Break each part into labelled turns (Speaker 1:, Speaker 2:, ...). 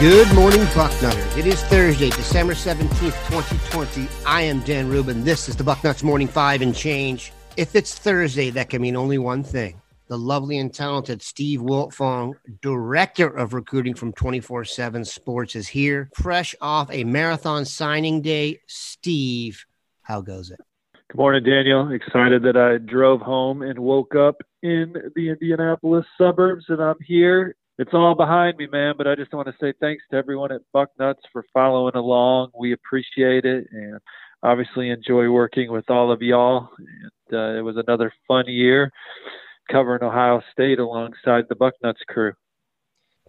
Speaker 1: Good morning, Bucknutters. It is Thursday, December 17th, 2020. I am Dan Rubin. This is the Bucknuts Morning Five and Change. If it's Thursday, that can mean only one thing. The lovely and talented Steve Wiltfong, Director of Recruiting from 24 7 Sports, is here, fresh off a marathon signing day. Steve, how goes it?
Speaker 2: Good morning, Daniel. Excited that I drove home and woke up in the Indianapolis suburbs, and I'm here it's all behind me, man. But I just want to say thanks to everyone at Bucknuts for following along. We appreciate it, and obviously enjoy working with all of y'all. And uh, it was another fun year covering Ohio State alongside the Bucknuts crew.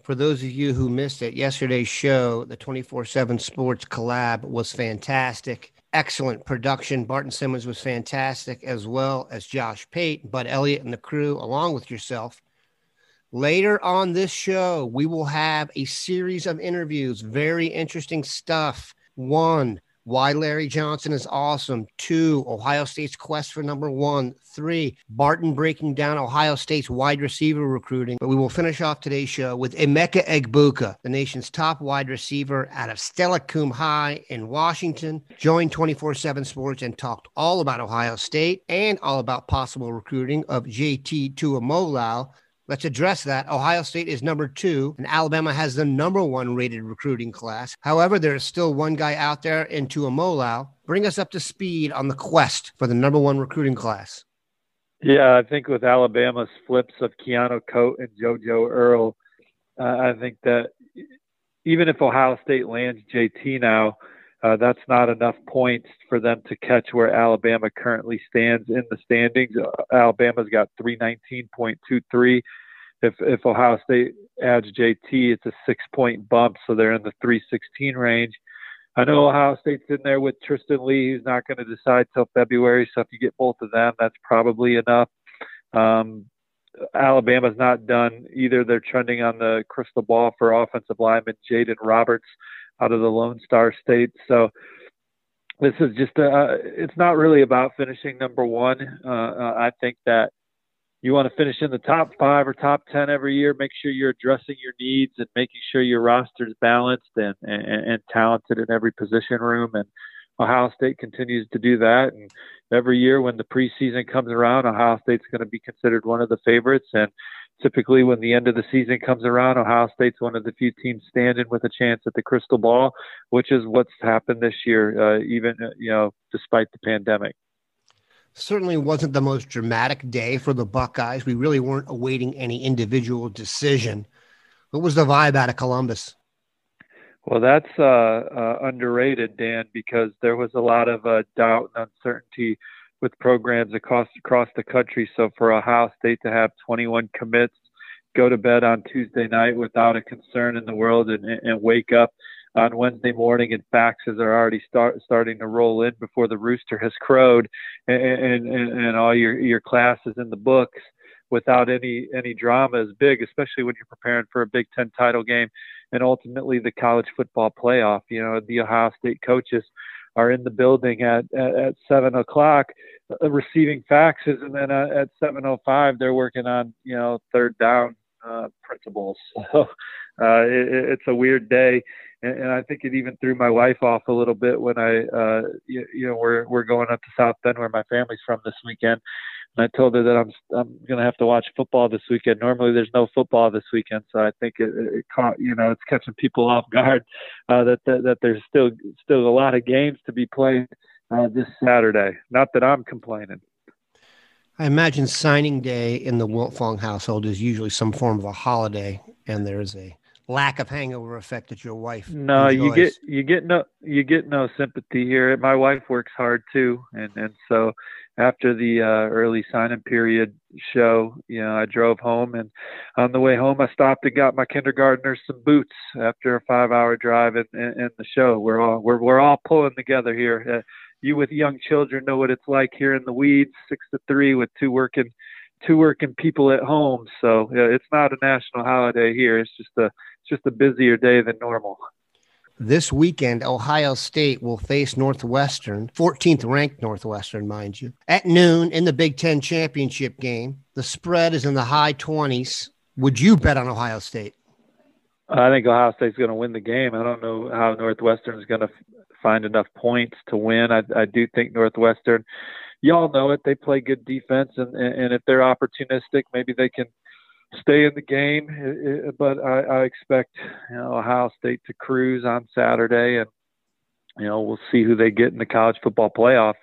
Speaker 1: For those of you who missed it, yesterday's show, the 24 7 Sports collab was fantastic. Excellent production. Barton Simmons was fantastic, as well as Josh Pate, Bud Elliott, and the crew, along with yourself. Later on this show, we will have a series of interviews. Very interesting stuff. One, why Larry Johnson is awesome. Two, Ohio State's quest for number one. Three, Barton breaking down Ohio State's wide receiver recruiting. But we will finish off today's show with Emeka Egbuka, the nation's top wide receiver out of Steilacoom High in Washington. Joined 24 7 Sports and talked all about Ohio State and all about possible recruiting of JT Tuimoloau Let's address that. Ohio State is number two, and Alabama has the number one rated recruiting class. However, there is still one guy out there in Tuimoloau. Bring us up to speed on the quest for the number one recruiting class.
Speaker 2: Yeah, I think with Alabama's flips of Keanu Koht and JoJo Earle, uh, I think that even if Ohio State lands JT now, uh, that's not enough points for them to catch where Alabama currently stands in the standings. Uh, Alabama's got 319.23 if if Ohio State adds JT, it's a six point bump, so they're in the 316 range. I know Ohio State's in there with Tristan Leigh, who's not going to decide till February. So if you get both of them, that's probably enough. Um, Alabama's not done either. They're trending on the crystal ball for offensive lineman Jaeden Roberts out of the Lone Star State. So this is just a, uh, it's not really about finishing number one. Uh, uh I think that you want to finish in the top five or top 10 every year, make sure you're addressing your needs and making sure your roster is balanced and, and, and talented in every position room. And Ohio State continues to do that. And every year when the preseason comes around, Ohio State's going to be considered one of the favorites. And typically when the end of the season comes around, Ohio State's one of the few teams standing with a chance at the crystal ball, which is what's happened this year, uh, even, uh, you know, despite the pandemic
Speaker 1: certainly wasn't the most dramatic day for the Buckeyes. We really weren't awaiting any individual decision. What was the vibe out of Columbus?
Speaker 2: Well, that's uh, uh, underrated, Dan, because there was a lot of uh, doubt and uncertainty with programs across across the country. So for Ohio State to have 21 commits, go to bed on Tuesday night without a concern in the world, and, and wake up on Wednesday morning, and faxes are already start starting to roll in before the rooster has crowed, and and, and all your your classes in the books without any any drama is big, especially when you're preparing for a Big Ten title game and ultimately the college football playoff. You know, the Ohio State coaches are in the building at at, at seven o'clock uh, receiving faxes, and then uh, at seven o five they're working on you know third down uh, principles. So uh, it, it's a weird day and, and I think it even threw my wife off a little bit when I, uh, you, you know, we're we're going up to South Bend where my family's from this weekend, and I told her that I'm I'm gonna have to watch football this weekend. Normally, there's no football this weekend, so I think it, it caught you know it's catching people off guard uh, that, that that there's still still a lot of games to be played uh, this Saturday. Not that I'm complaining.
Speaker 1: I imagine signing day in the Wiltfong household is usually some form of a holiday, and there's a lack of hangover effect that your wife.
Speaker 2: No,
Speaker 1: enjoys.
Speaker 2: you get you get no you get no sympathy here. My wife works hard too, and and so after the uh, early sign-in period show, you know, I drove home, and on the way home, I stopped and got my kindergartner some boots after a five-hour drive in, in, in the show. We're all we're we're all pulling together here. Uh, you with young children know what it's like here in the weeds, six to three, with two working two working people at home. So yeah, it's not a national holiday here. It's just a just a busier day than normal.
Speaker 1: This weekend, Ohio State will face Northwestern, 14th ranked Northwestern, mind you, at noon in the Big Ten championship game. The spread is in the high 20s. Would you bet on Ohio State?
Speaker 2: I think Ohio State's going to win the game. I don't know how Northwestern is going to find enough points to win. I, I do think Northwestern, y'all know it, they play good defense, and, and if they're opportunistic, maybe they can stay in the game. But I, I expect you know, Ohio State to cruise on Saturday, and you know we'll see who they get in the college football playoff.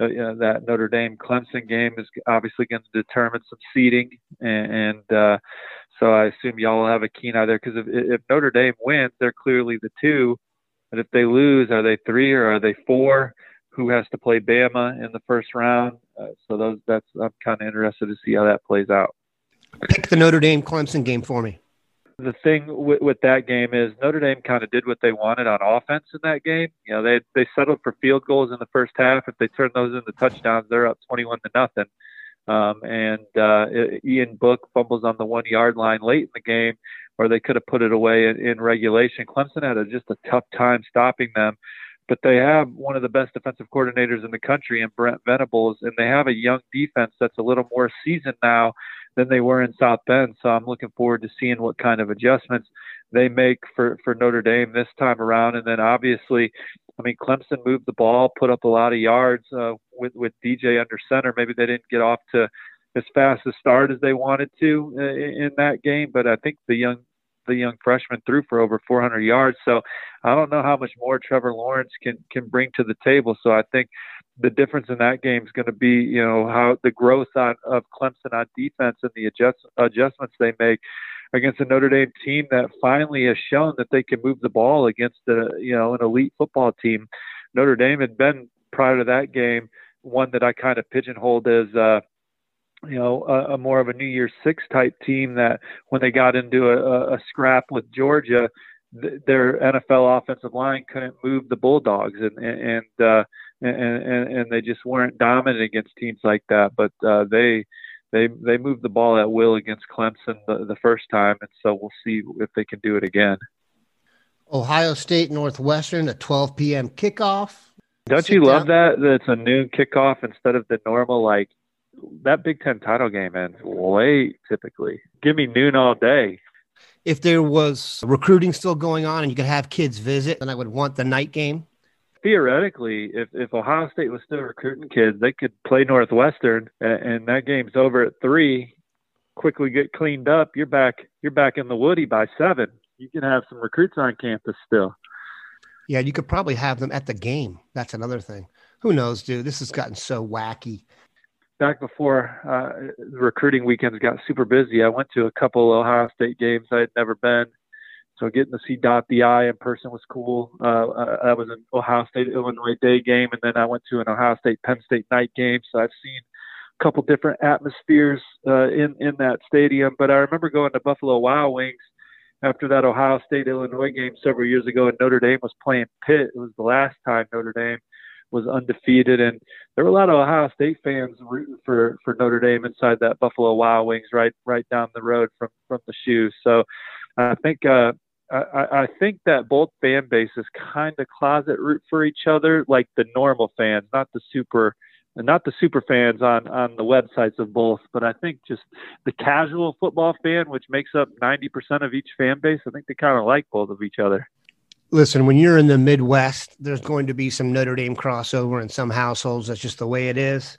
Speaker 2: Uh, you know, that Notre Dame Clemson game is obviously going to determine some seeding, and, and uh, so I assume y'all will have a keen eye there because if, if Notre Dame wins, they're clearly the two but if they lose, are they three or are they four? Who has to play Bama in the first round? Uh, so those that's I'm kind of interested to see how that plays out.
Speaker 1: Pick the Notre Dame Clemson game for me.
Speaker 2: The thing with, with that game is Notre Dame kind of did what they wanted on offense in that game. You know, they they settled for field goals in the first half. If they turn those into touchdowns, they're up 21 to nothing. Um, and uh, Ian Book fumbles on the one yard line late in the game or they could have put it away in, in regulation. Clemson had a, just a tough time stopping them, but they have one of the best defensive coordinators in the country in Brent Venables, and they have a young defense that's a little more seasoned now than they were in South Bend. So I'm looking forward to seeing what kind of adjustments they make for for Notre Dame this time around. And then obviously, I mean, Clemson moved the ball, put up a lot of yards uh, with with DJ under center. Maybe they didn't get off to as fast a start as they wanted to uh, in that game. But I think the young the young freshman threw for over 400 yards. So I don't know how much more Trevor Lawrence can can bring to the table. So I think the difference in that game is going to be, you know, how the growth on, of Clemson on defense and the adjust, adjustments they make against a Notre Dame team that finally has shown that they can move the ball against a, you know, an elite football team. Notre Dame had been prior to that game one that I kind of pigeonholed as uh, you know, a, a, more of a New Year's Six type team that when they got into a, a scrap with Georgia, th- their NFL offensive line couldn't move the Bulldogs, and and uh, and, and and they just weren't dominant against teams like that. But uh, they they they moved the ball at will against Clemson the, the first time, and so we'll see if they can do it again.
Speaker 1: Ohio State Northwestern at 12 p.m. kickoff.
Speaker 2: Don't Sit you love down. that? That it's a noon kickoff instead of the normal like that Big Ten title game ends late typically. Give me noon all day.
Speaker 1: If there was recruiting still going on and you could have kids visit, then I would want the night game.
Speaker 2: Theoretically, if, if Ohio State was still recruiting kids, they could play Northwestern, and, and that game's over at three. Quickly get cleaned up. You're back. You're back in the Woody by seven. You can have some recruits on campus still.
Speaker 1: Yeah, you could probably have them at the game. That's another thing. Who knows, dude? This has gotten so wacky
Speaker 2: back before uh, recruiting weekends got super busy, I went to a couple Ohio State games I had never been. So getting to see Dot the I in person was cool. Uh, uh, that was an Ohio State Illinois day game, and then I went to an Ohio State Penn State night game. So I've seen a couple different atmospheres uh, in in that stadium. But I remember going to Buffalo Wild Wings after that Ohio State Illinois game several years ago, and Notre Dame was playing Pitt. It was the last time Notre Dame was undefeated, and there were a lot of Ohio State fans rooting for for Notre Dame inside that Buffalo Wild Wings right right down the road from from the shoe. So I think uh, I, I think that both fan bases kind of closet root for each other, like the normal fans, not the super not the super fans on on the websites of both, but I think just the casual football fan, which makes up 90% of each fan base, I think they kind of like both of each other
Speaker 1: listen, when you're in the Midwest, there's going to be some Notre Dame crossover in some households. That's just the way it is.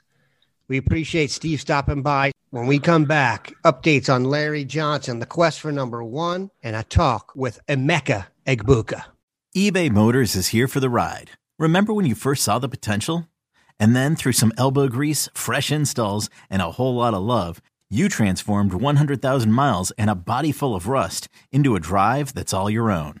Speaker 1: We appreciate Steve stopping by. When we come back, updates on Larry Johnson, the quest for number one, and a talk with Emeka Egbuka.
Speaker 3: eBay Motors is here for the ride. Remember when you first saw the potential? And then through some elbow grease, fresh installs, and a whole lot of love, you transformed 100,000 miles and a body full of rust into a drive that's all your own.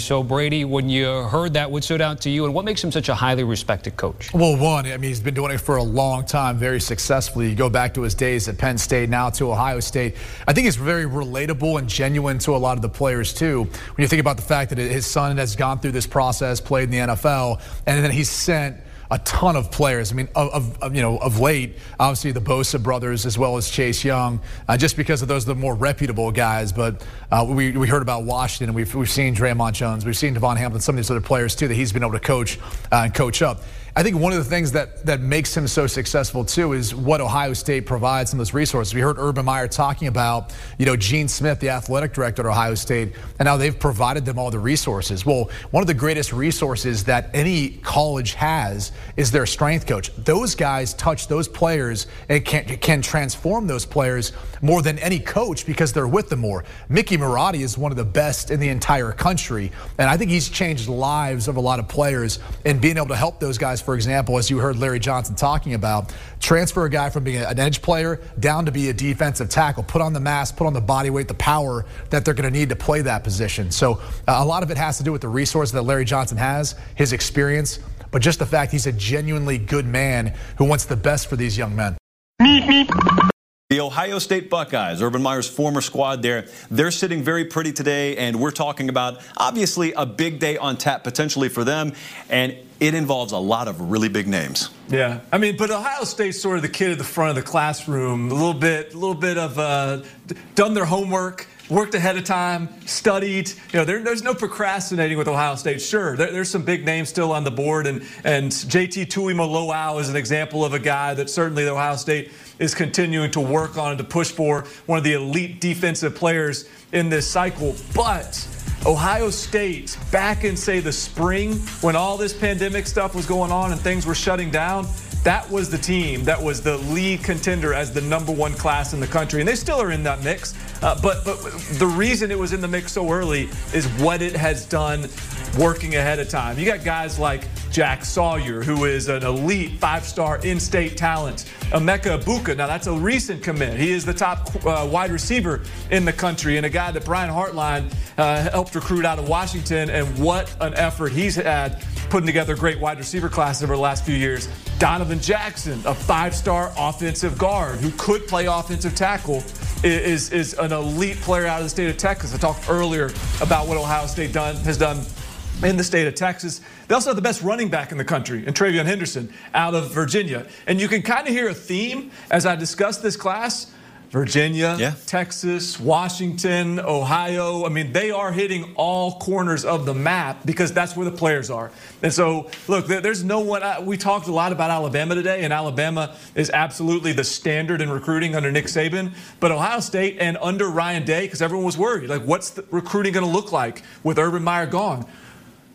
Speaker 4: So, Brady, when you heard that, what stood out to you, and what makes him such a highly respected coach?
Speaker 5: Well, one, I mean, he's been doing it for a long time, very successfully. You go back to his days at Penn State, now to Ohio State. I think he's very relatable and genuine to a lot of the players, too. When you think about the fact that his son has gone through this process, played in the NFL, and then he's sent a ton of players. I mean, of, of, you know, of late, obviously the Bosa brothers as well as Chase Young, uh, just because of those the more reputable guys. But uh, we, we heard about Washington, and we've, we've seen Dre'Mont Jones, we've seen Devon Hamilton, some of these other players too that he's been able to coach uh, and coach up. I think one of the things that, that makes him so successful too is what Ohio State provides of those resources. We heard Urban Meyer talking about, you know, Gene Smith, the athletic director at Ohio State, and how they've provided them all the resources. Well, one of the greatest resources that any college has is their strength coach. Those guys touch those players and can, can transform those players more than any coach because they're with them more. Mickey Marotti is one of the best in the entire country, and I think he's changed lives of a lot of players and being able to help those guys for example, as you heard Larry Johnson talking about, transfer a guy from being an edge player down to be a defensive tackle, put on the mass, put on the body weight, the power that they're going to need to play that position. So uh, a lot of it has to do with the resources that Larry Johnson has, his experience, but just the fact he's a genuinely good man who wants the best for these young men.
Speaker 6: The Ohio State Buckeyes, Urban Meyer's former squad there, they're sitting very pretty today, and we're talking about obviously a big day on tap potentially for them, and it involves a lot of really big names.
Speaker 7: Yeah, I mean, but Ohio State's sort of the kid at the front of the classroom, a little bit, a little bit of uh, done their homework worked ahead of time, studied. You know, there, there's no procrastinating with Ohio State. Sure, there, there's some big names still on the board, and and JT Tuimoloau is an example of a guy that certainly the Ohio State is continuing to work on to push for one of the elite defensive players in this cycle. But Ohio State, back in say the spring when all this pandemic stuff was going on and things were shutting down that was the team that was the lead contender as the number one class in the country, and they still are in that mix. Uh, but but the reason it was in the mix so early is what it has done working ahead of time. You got guys like Jack Sawyer, who is an elite five-star in-state talent. Emeka Egbuka, now that's a recent commit. He is the top uh, wide receiver in the country and a guy that Brian Hartline uh, helped recruit out of Washington. And what an effort he's had putting together great wide receiver classes over the last few years. Donovan Jackson, a five-star offensive guard who could play offensive tackle, is, is an elite player out of the state of Texas. I talked earlier about what Ohio State done, has done in the state of Texas. They also have the best running back in the country, and TreVeyon Henderson out of Virginia. And you can kind of hear a theme as I discuss this class Virginia, yeah. Texas, Washington, Ohio. I mean, they are hitting all corners of the map because that's where the players are. And so, look, there's no one. We talked a lot about Alabama today, and Alabama is absolutely the standard in recruiting under Nick Saban. But Ohio State and under Ryan Day, because everyone was worried, like, what's the recruiting going to look like with Urban Meyer gone?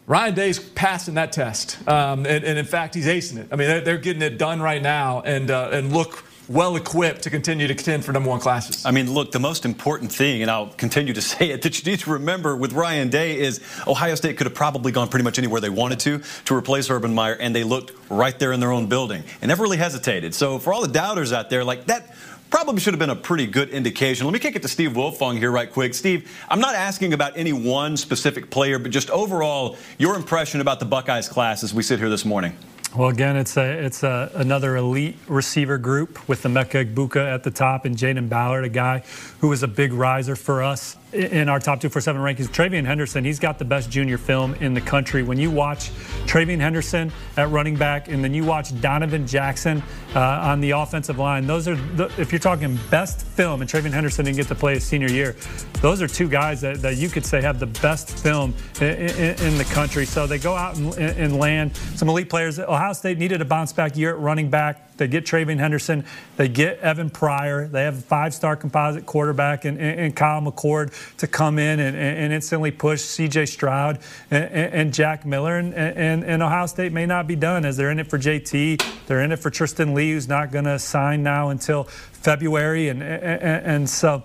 Speaker 7: Ryan Day's passing that test, um, and, and, in fact, he's acing it. I mean, they're, they're getting it done right now, and uh, and look well equipped to continue to contend for number one classes.
Speaker 6: I mean, look, the most important thing, and I'll continue to say it, that you need to remember with Ryan Day is Ohio State could have probably gone pretty much anywhere they wanted to to replace Urban Meyer, and they looked right there in their own building and never really hesitated. So for all the doubters out there, like that probably should have been a pretty good indication. Let me kick it to Steve Wiltfong here right quick. Steve, I'm not asking about any one specific player, but just overall your impression about the Buckeyes class as we sit here this morning.
Speaker 8: Well, again, it's a it's a, another elite receiver group with the Emeka Egbuka at the top and Jayden Ballard, a guy who was a big riser for us in our top 247 rankings. TreVeyon Henderson, he's got the best junior film in the country. When you watch TreVeyon Henderson at running back and then you watch Donovan Jackson uh, on the offensive line, those are, the, if you're talking best film, and TreVeyon Henderson didn't get to play his senior year, those are two guys that, that you could say have the best film in, in, in the country. So they go out and, and land some elite players. Ohio State needed a bounce back year at running back. They get TreVeyon Henderson. They get Evan Pryor. They have a five-star composite quarterback and, and, Kyle McCord to come in and, and instantly push C.J. Stroud and, and Jack Miller. And, and, Ohio State may not be done as they're in it for JT. They're in it for Tristan Leigh, who's not going to sign now until February. And, and, so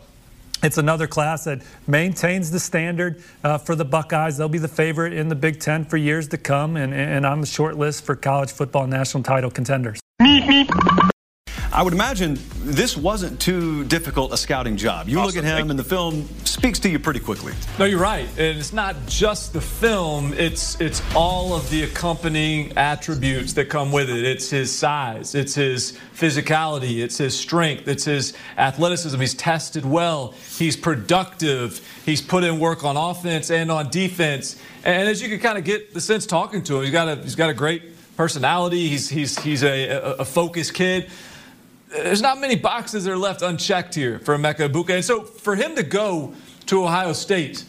Speaker 8: it's another class that maintains the standard uh, for the Buckeyes. They'll be the favorite in the Big Ten for years to come and, and on the short list for college football national title contenders.
Speaker 6: I would imagine this wasn't too difficult a scouting job. You awesome. look at him, and the film speaks to you pretty quickly.
Speaker 7: No, you're right, and it's not just the film; it's it's all of the accompanying attributes that come with it. It's his size, it's his physicality, it's his strength, it's his athleticism. He's tested well, he's productive, he's put in work on offense and on defense. And as you can kind of get the sense talking to him, he's got a he's got a great personality. He's he's he's a, a, focused kid. There's not many boxes that are left unchecked here for Emeka Egbuka, and so for him to go to Ohio State,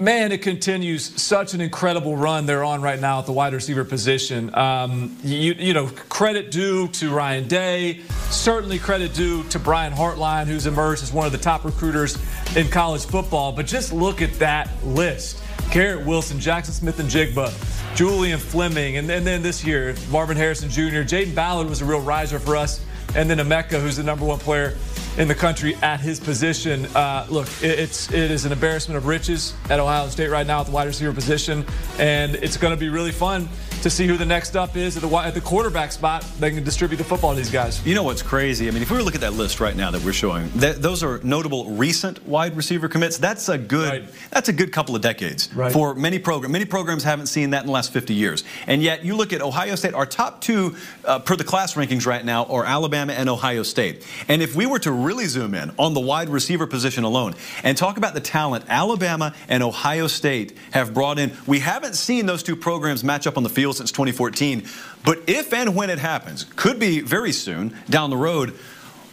Speaker 7: man, it continues such an incredible run they're on right now at the wide receiver position. Um, you, you know, credit due to Ryan Day, certainly credit due to Brian Hartline, who's emerged as one of the top recruiters in college football. But just look at that list. Garrett Wilson, Jackson Smith-Njigba, Julian Fleming, and, and then this year, Marvin Harrison Jr. Jayden Ballard was a real riser for us. And then Emeka, who's the number one player in the country at his position. Uh, look, it, it's it is an embarrassment of riches at Ohio State right now at the wide receiver position, and it's going to be really fun to see who the next up is at the, at the quarterback spot They can distribute the football to these guys.
Speaker 6: You know what's crazy? I mean, if we were to look at that list right now that we're showing, that, those are notable recent wide receiver commits. That's a good right. that's a good couple of decades right. for many programs. Many programs haven't seen that in the last 50 years. And yet, you look at Ohio State. Our top two uh, per the class rankings right now are Alabama and Ohio State. And if we were to really zoom in on the wide receiver position alone and talk about the talent Alabama and Ohio State have brought in, we haven't seen those two programs match up on the field since 2014. But if and when it happens, could be very soon down the road.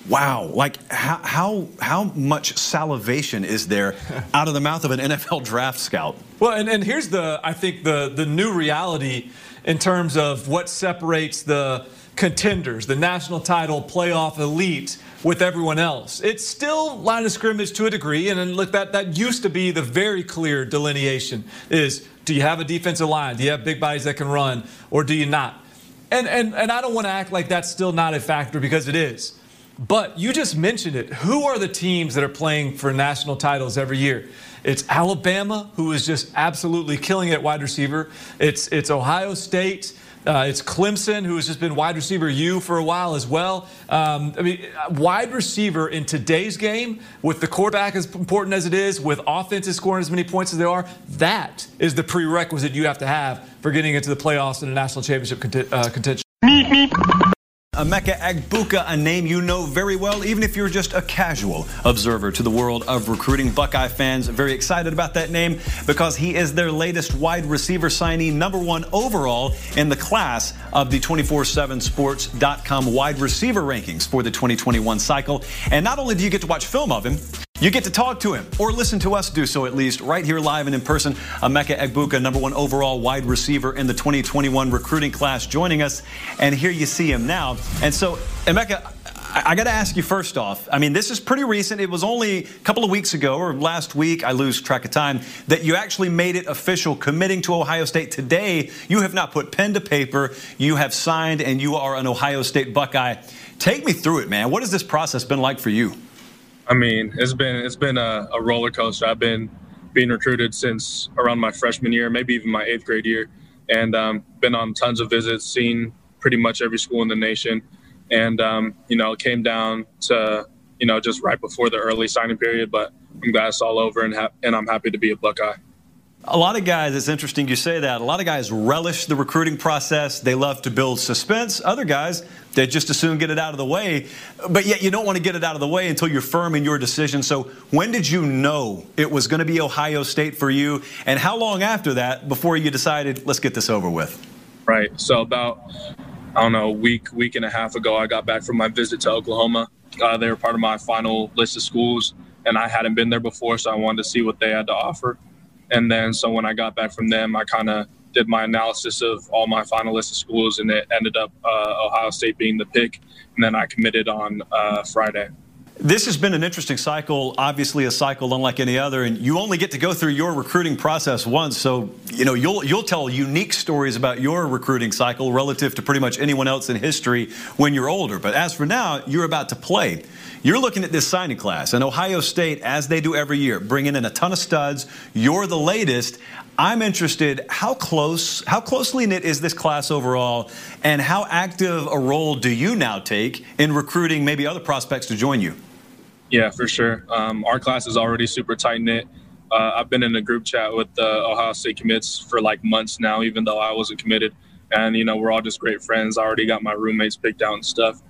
Speaker 6: Wow, like how how how much salivation is there out of the mouth of an NFL draft scout?
Speaker 7: Well, and, and here's the I think the the new reality in terms of what separates the contenders, the national title playoff elite with everyone else. It's still line of scrimmage to a degree, and look that that used to be the very clear delineation is do you have a defensive line? Do you have big bodies that can run, or do you not? And and and I don't want to act like that's still not a factor because it is. But you just mentioned it. Who are the teams that are playing for national titles every year? It's Alabama, who is just absolutely killing it wide receiver. It's it's Ohio State. Uh, it's Clemson, who has just been wide receiver U for a while as well. Um, I mean, wide receiver in today's game, with the quarterback as important as it is, with offenses scoring as many points as they are, that is the prerequisite you have to have for getting into the playoffs and a national championship uh, contention.
Speaker 6: Emeka Egbuka, a name you know very well, even if you're just a casual observer to the world of recruiting. Buckeye fans very excited about that name because he is their latest wide receiver signee, number one overall in the class of the 247sports.com wide receiver rankings for the 2021 cycle. And not only do you get to watch film of him, you get to talk to him or listen to us do so at least right here live and in person. Emeka Egbuka, number one overall wide receiver in the 2021 recruiting class, joining us. And here you see him now. And so, Emeka, I, got to ask you first off. I mean, this is pretty recent. It was only a couple of weeks ago or last week, I lose track of time, that you actually made it official committing to Ohio State. Today, you have not put pen to paper. You have signed and you are an Ohio State Buckeye. Take me through it, man. What has this process been like for you?
Speaker 9: I mean, it's been it's been a, a roller coaster. I've been being recruited since around my freshman year, maybe even my eighth grade year, and um, been on tons of visits, seen pretty much every school in the nation, and um, you know, came down to you know just right before the early signing period. But I'm glad it's all over, and ha- and I'm happy to be a Buckeye.
Speaker 6: A lot of guys, it's interesting you say that. A lot of guys relish the recruiting process. They love to build suspense. Other guys, they just as soon get it out of the way. But yet you don't want to get it out of the way until you're firm in your decision. So when did you know it was going to be Ohio State for you? And how long after that before you decided, let's get this over with?
Speaker 9: Right. So about, I don't know, a week, week and a half ago, I got back from my visit to Oklahoma. Uh, they were part of my final list of schools, and I hadn't been there before, so I wanted to see what they had to offer. And then, so when I got back from them, I kind of did my analysis of all my finalist schools, and it ended up uh, Ohio State being the pick. And then I committed on uh, Friday.
Speaker 6: This has been an interesting cycle, obviously a cycle unlike any other, and you only get to go through your recruiting process once. So, you know, you'll you'll tell unique stories about your recruiting cycle relative to pretty much anyone else in history when you're older. But as for now, you're about to play. You're looking at this signing class, and Ohio State, as they do every year, bringing in a ton of studs. You're the latest. I'm interested how close, how closely knit is this class overall, and how active a role do you now take in recruiting maybe other prospects to join you?
Speaker 9: Yeah, for sure. Um, our class is already super tight knit. Uh, I've been in a group chat with the Ohio State commits for like months now, even though I wasn't committed. And, you know, we're all just great friends. I already got my roommates picked out and stuff.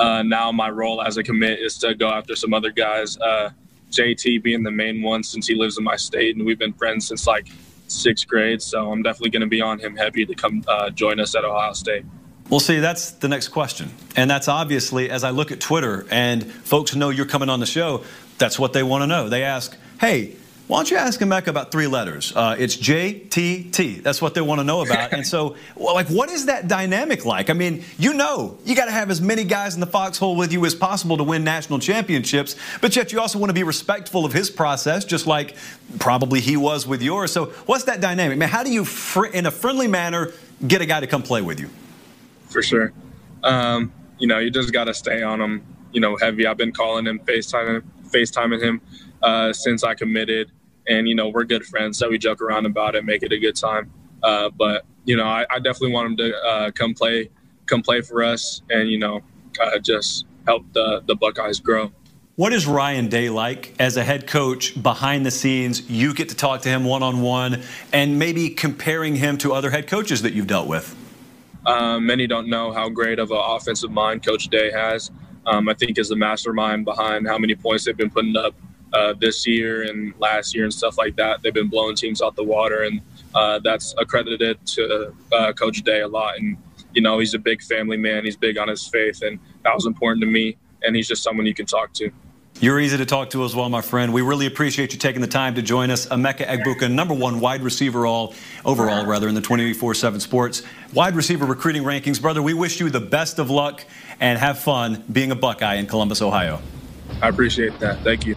Speaker 9: Uh, now my role as a commit is to go after some other guys. Uh, JT being the main one since he lives in my state, and we've been friends since like sixth grade. So I'm definitely going to be on him heavy to come uh, join us at Ohio State.
Speaker 6: Well, see, that's the next question. And that's obviously, as I look at Twitter and folks know you're coming on the show, that's what they want to know. They ask, hey, why don't you ask Emeka about three letters? Uh, it's JTT. That's what they want to know about. and so, like, what is that dynamic like? I mean, you know, you got to have as many guys in the foxhole with you as possible to win national championships, but yet you also want to be respectful of his process, just like probably he was with yours. So, what's that dynamic? Man, how do you, in a friendly manner, get a guy to come play with you?
Speaker 9: for sure. Um, you know, you just got to stay on him, you know, heavy. I've been calling him, FaceTiming, FaceTiming him uh, since I committed. And, you know, we're good friends, so we joke around about it, make it a good time. Uh, but, you know, I, I, definitely want him to uh, come play, come play for us and, you know, uh, just help the, the Buckeyes grow.
Speaker 6: What is Ryan Day like as a head coach behind the scenes? You get to talk to him one on one and maybe comparing him to other head coaches that you've dealt with.
Speaker 9: Um, many don't know how great of an offensive mind Coach Day has. Um, I think is the mastermind behind how many points they've been putting up uh, this year and last year and stuff like that. They've been blowing teams out the water, and uh, that's accredited to uh, Coach Day a lot. And you know, he's a big family man. He's big on his faith, and that was important to me. And he's just someone you can talk to.
Speaker 6: You're easy to talk to as well, my friend. We really appreciate you taking the time to join us. Emeka Egbuka, number one wide receiver all overall, rather, in the 24/7 Sports wide receiver recruiting rankings, brother. We wish you the best of luck and have fun being a Buckeye in Columbus, Ohio.
Speaker 9: I appreciate that. Thank you.